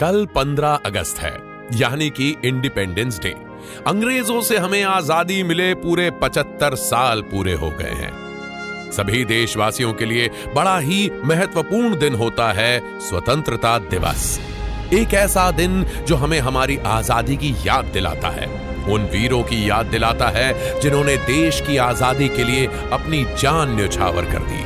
कल 15 अगस्त है, यानी कि इंडिपेंडेंस डे अंग्रेज़ों से हमें आज़ादी मिले पूरे 75 साल पूरे हो गए हैं। सभी देशवासियों के लिए बड़ा ही महत्वपूर्ण दिन होता है स्वतंत्रता दिवस। एक ऐसा दिन जो हमें हमारी आज़ादी की याद दिलाता है, उन वीरों की याद दिलाता है जिन्होंने देश की आज़ादी के लिए अपनी जान न्यौछावर कर दी।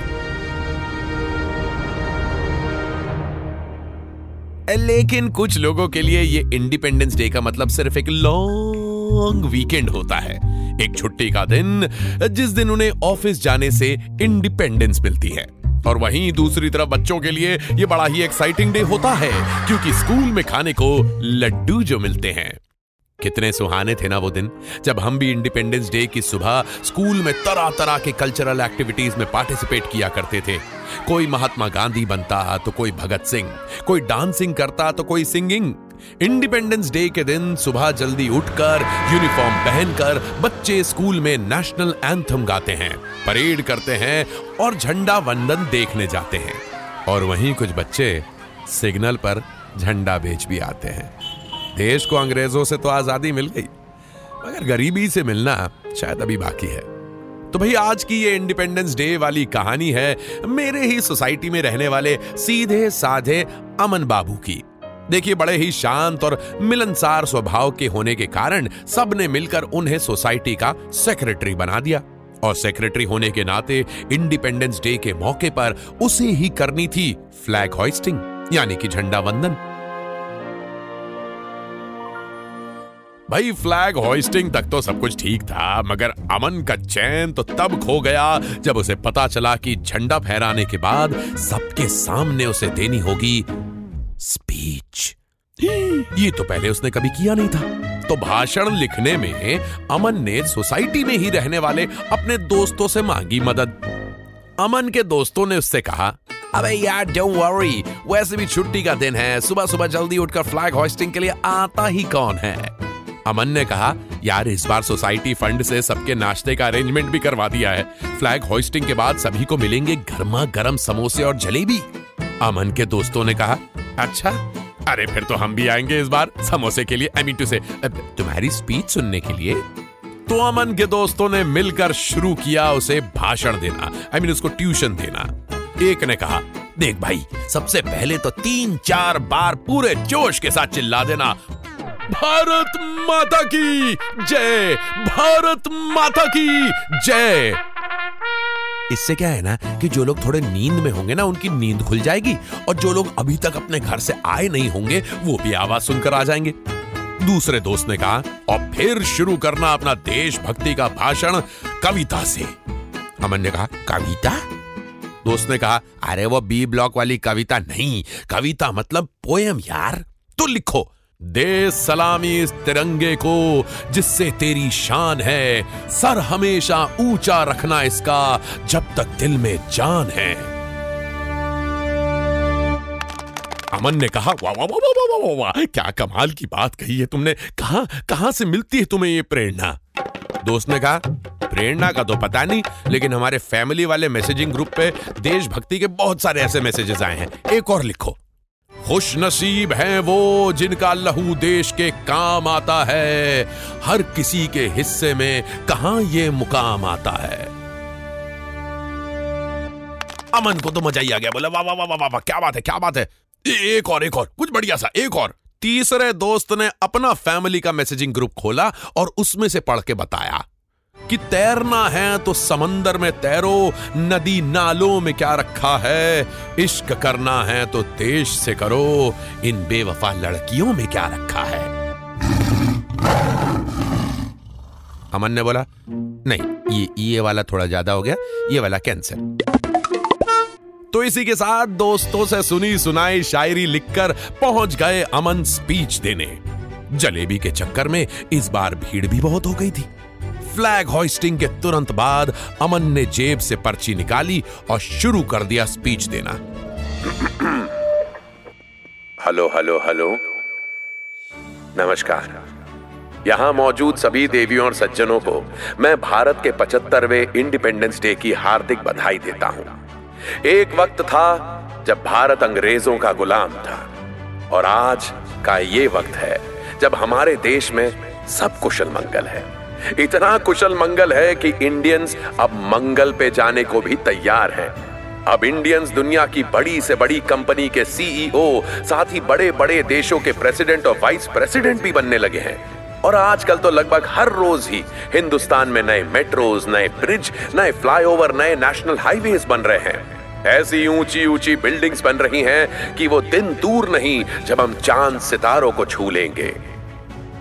लेकिन कुछ लोगों के लिए ये इंडिपेंडेंस डे का मतलब सिर्फ़ एक लॉन्ग वीकेंड होता है। एक छुट्टी का दिन, जिस दिन उन्हें ऑफ़िस जाने से इंडिपेंडेंस मिलती है। और वहीं दूसरी तरफ़ बच्चों के लिए ये बड़ा ही एक्साइटिंग डे होता है, क्योंकि स्कूल में खाने को लड्डू जो मिलते हैं। कितने सुहाने थे ना वो दिन, जब हम भी इंडिपेंडेंस डे की सुबह स्कूल में तरह तरह के कल्चरल एक्टिविटीज़ में पार्टिसिपेट किया करते थे। कोई महात्मा गांधी बनता तो कोई भगत सिंह, कोई डांसिंग करता तो कोई सिंगिंग। इंडिपेंडेंस डे के दिन सुबह जल्दी उठकर यूनिफॉर्म पहनकर बच्चे स्कूल में नेशनल एंथम गाते हैं परेड करते हैं और झंडा वंदन देखने जाते हैं। और वहीं कुछ बच्चे सिग्नल पर झंडा बेच भी आते हैं। देश को अंग्रेज़ों से तो आज़ादी मिल गई, मगर गरीबी से मिलना शायद अभी बाकी है। तो भाई, आज की ये इंडिपेंडेंस डे वाली कहानी है मेरे ही सोसाइटी में रहने वाले सीधे साधे अमन बाबू की। देखिए, बड़े ही शांत और मिलनसार स्वभाव के होने के कारण सबने मिलकर उन्हें सोसाइटी का सेक्रेटरी बना दिया। और सेक्रेटरी होने के नाते इंडिपेंडेंस डे के मौके पर उसे ही करनी थी फ्लैग होइस्टिंग यानी कि झंडा वंदन। भाई फ्लैग होइस्टिंग तक तो सब कुछ ठीक था, मगर अमन का चैन तो तब खो गया जब उसे पता चला कि झंडा फहराने के बाद सबके सामने उसे देनी होगी स्पीच ये तो पहले उसने कभी किया नहीं था। तो भाषण लिखने में अमन ने सोसाइटी में ही रहने वाले अपने दोस्तों से मांगी मदद। अमन के दोस्तों ने उससे कहा, अबे यार डोंट वरी वैसे भी छुट्टी का दिन है सुबह सुबह जल्दी उठकर फ्लैग होस्टिंग के लिए आता ही कौन है? अमन ने कहा, यार, इस बार सोसाइटी फंड से सबके नाश्ते का अरेंजमेंट भी करवा दिया है। फ्लैग होइस्टिंग के बाद सभी को मिलेंगे गर्मा गर्म समोसे और जलेबी। अमन के दोस्तों ने कहा अच्छा अरे फिर तो हम भी आएँगे इस बार समोसे के लिए आई मीन टू से तुम्हारी स्पीच सुनने के लिए। तो अमन के दोस्तों ने मिलकर शुरू किया उसे भाषण देना आई मीन उसको ट्यूशन देना। एक ने कहा, देख भाई, सबसे पहले तो तीन चार बार पूरे जोश के साथ चिल्ला देना भारत माता की जय। भारत माता की जय। इससे क्या है ना कि जो लोग थोड़े नींद में होंगे ना, उनकी नींद खुल जाएगी और जो लोग अभी तक अपने घर से आए नहीं होंगे, वो भी आवाज़ सुनकर आ जाएँगे। दूसरे दोस्त ने कहा, और फिर शुरू करना अपना देशभक्ति का भाषण कविता से। अमन ने कहा, कविता? दोस्त ने कहा, अरे वो बी ब्लॉक वाली कविता नहीं। कविता मतलब पोयम यार। तो लिखो। दे सलामी इस तिरंगे को, जिससे तेरी शान है। सर हमेशा ऊँचा रखना इसका, जब तक दिल में जान है। अमन ने कहा, वाह वाह वाह वाह वाह वाह क्या कमाल की बात कही है तुमने। कहा, कहाँ से मिलती है तुम्हें ये प्रेरणा? दोस्त ने कहा, प्रेरणा का तो पता नहीं, लेकिन हमारे फैमिली वाले मैसेजिंग ग्रुप पे देशभक्ति के बहुत सारे ऐसे मैसेजेस आए हैं। एक और लिखो। खुश नसीब हैं वो जिनका लहू देश के काम आता है। हर किसी के हिस्से में कहा ये मुकाम आता है? अमन को तो मज़ा ही आ गया। बोला, वाह वाह वाह वाह वाह क्या बात है, क्या बात है? एक और एक और, कुछ बढ़िया सा, एक और। तीसरे दोस्त ने अपना फैमिली का मैसेजिंग ग्रुप खोला और उसमें से पढ़ के बताया। कि तैरना है तो समंदर में तैरो, नदी नालों में क्या रखा है? इश्क करना है तो देश से करो, इन बेवफा लड़कियों में क्या रखा है? अमन ने बोला, नहीं, ये ये वाला थोड़ा ज़्यादा हो गया, ये वाला कैंसर तो इसी के साथ दोस्तों से सुनी सुनाई शायरी लिखकर पहुँच गए अमन स्पीच देने। जलेबी के चक्कर में इस बार भीड़ भी बहुत हो गई थी। फ्लैग होइस्टिंग के तुरंत बाद अमन ने जेब से पर्ची निकाली और शुरू कर दिया स्पीच देना। Hello hello hello. नमस्कार। यहाँ मौजूद सभी देवियों और सज्जनों को मैं भारत के पचहत्तरवे इंडिपेंडेंस डे की हार्दिक बधाई देता हूँ। एक वक्त था जब भारत अंग्रेज़ों का गुलाम था और आज का ये वक्त है जब हमारे देश में सब कुशल मंगल है। इतना कुशल मंगल है कि इंडियंस अब मंगल पे जाने को भी तैयार हैं। अब इंडियंस दुनिया की बड़ी से बड़ी कंपनी के सीईओ साथ ही बड़े बड़े देशों के प्रेसिडेंट और वाइस प्रेसिडेंट भी बनने लगे हैं। और आजकल तो लगभग हर रोज ही हिंदुस्तान में नए मेट्रोज नए ब्रिज नए फ्लाईओवर नए नेशनल हाईवेज बन रहे हैं। ऐसी ऊँची ऊँची बिल्डिंग्स बन रही हैं कि वो दिन दूर नहीं जब हम चाँद सितारों को छू लेंगे।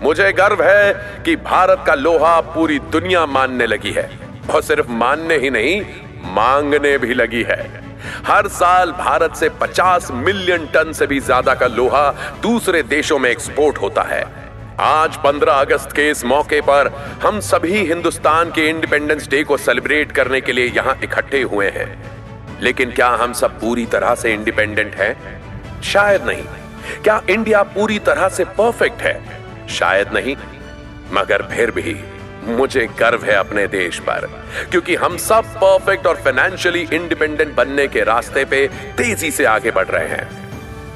मुझे गर्व है कि भारत का लोहा पूरी दुनिया मानने लगी है। और सिर्फ़ मानने ही नहीं, मांगने भी लगी है। हर साल भारत से 50 मिलियन टन से भी ज़्यादा का लोहा दूसरे देशों में एक्सपोर्ट होता है। आज 15 अगस्त के इस मौके पर हम सभी हिंदुस्तान के इंडिपेंडेंस डे को सेलिब्रेट करने के लिए यहाँ इकट्ठे हुए हैं। लेकिन क्या हम सब पूरी तरह से इंडिपेंडेंट हैं? शायद नहीं। क्या इंडिया पूरी तरह से परफेक्ट है? शायद नहीं, मगर फिर भी मुझे गर्व है अपने देश पर, क्योंकि हम सब परफेक्ट और फाइनेंशियली इंडिपेंडेंट बनने के रास्ते पे तेज़ी से आगे बढ़ रहे हैं।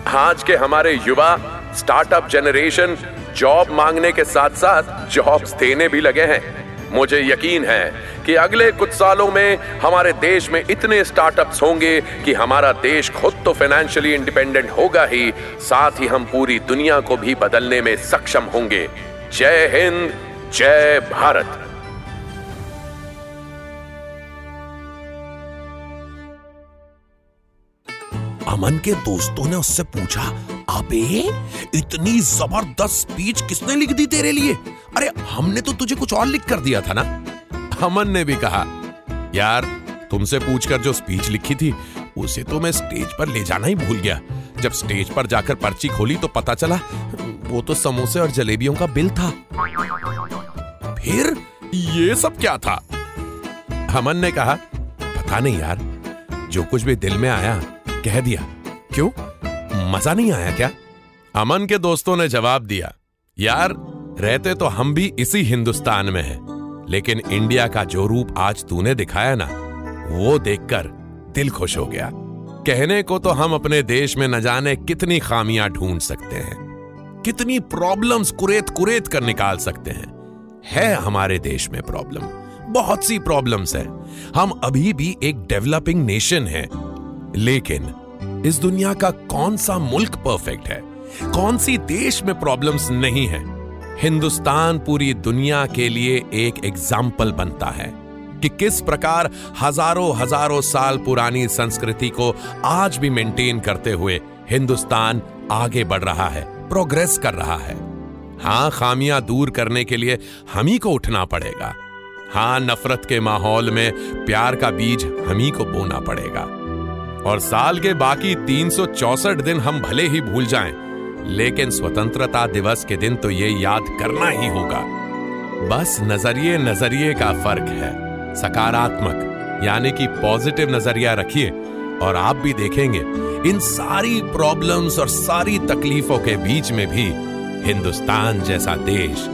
आज के हमारे युवा स्टार्टअप जनरेशन जॉब मांगने के साथ साथ जॉब्स देने भी लगे हैं। मुझे यकीन है कि अगले कुछ सालों में हमारे देश में इतने स्टार्टअप्स होंगे कि हमारा देश खुद तो फाइनेंशियली इंडिपेंडेंट होगा ही, साथ ही हम पूरी दुनिया को भी बदलने में सक्षम होंगे। जय हिंद, जय भारत। अमन के दोस्तों ने उससे पूछा अबे, इतनी ज़बरदस्त स्पीच किसने लिख दी तेरे लिए? अरे, हमने तो तुझे कुछ और लिख कर दिया था ना? अमन ने भी कहा, यार, तुमसे पूछकर जो स्पीच लिखी थी, उसे तो मैं स्टेज पर ले जाना ही भूल गया। जब स्टेज पर जाकर पर्ची खोली तो पता चला, वो तो समोसे और जलेबियों का बिल था। फिर ये सब क्या था? अमन ने कहा, पता नहीं यार, जो कुछ भी दिल में आया, कह दिया। क्यों? मज़ा नहीं आया क्या? अमन के दोस्तों ने जवाब दिया, यार, रहते तो हम भी इसी हिंदुस्तान में हैं, लेकिन इंडिया का जो रूप आज तूने दिखाया ना, वो देखकर दिल खुश हो गया। कहने को तो हम अपने देश में न जाने कितनी खामियाँ ढूंढ सकते हैं, कितनी प्रॉब्लम्स कुरेत कुरेत कर निकाल सकते हैं। है हमारे देश में प्रॉब्लम बहुत सी प्रॉब्लम्स है। हम अभी भी एक डेवलपिंग नेशन है, लेकिन इस दुनिया का कौन सा मुल्क परफेक्ट है? कौन सी देश में प्रॉब्लम्स नहीं है? हिंदुस्तान पूरी दुनिया के लिए एक एग्ज़ाम्पल बनता है कि किस प्रकार हज़ारों हज़ारों साल पुरानी संस्कृति को आज भी मेंटेन करते हुए हिंदुस्तान आगे बढ़ रहा है प्रोग्रेस कर रहा है। हाँ, खामियाँ दूर करने के लिए हम ही को उठना पड़ेगा। हाँ, नफरत के माहौल में प्यार का बीज हम ही को बोना पड़ेगा। और साल के बाकी तीन दिन हम भले ही भूल जाएँ, लेकिन स्वतंत्रता दिवस के दिन तो ये याद करना ही होगा। बस नज़रिए नज़रिए का फ़र्क है सकारात्मक यानी कि पॉजिटिव नज़रिया रखिए और आप भी देखेंगे इन सारी प्रॉब्लम्स और सारी तकलीफों के बीच में भी हिंदुस्तान जैसा देश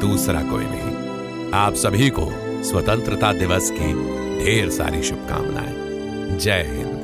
दूसरा कोई नहीं। आप सभी को स्वतंत्रता दिवस की ढेर सारी शुभकामनाएँ। जय हिंद।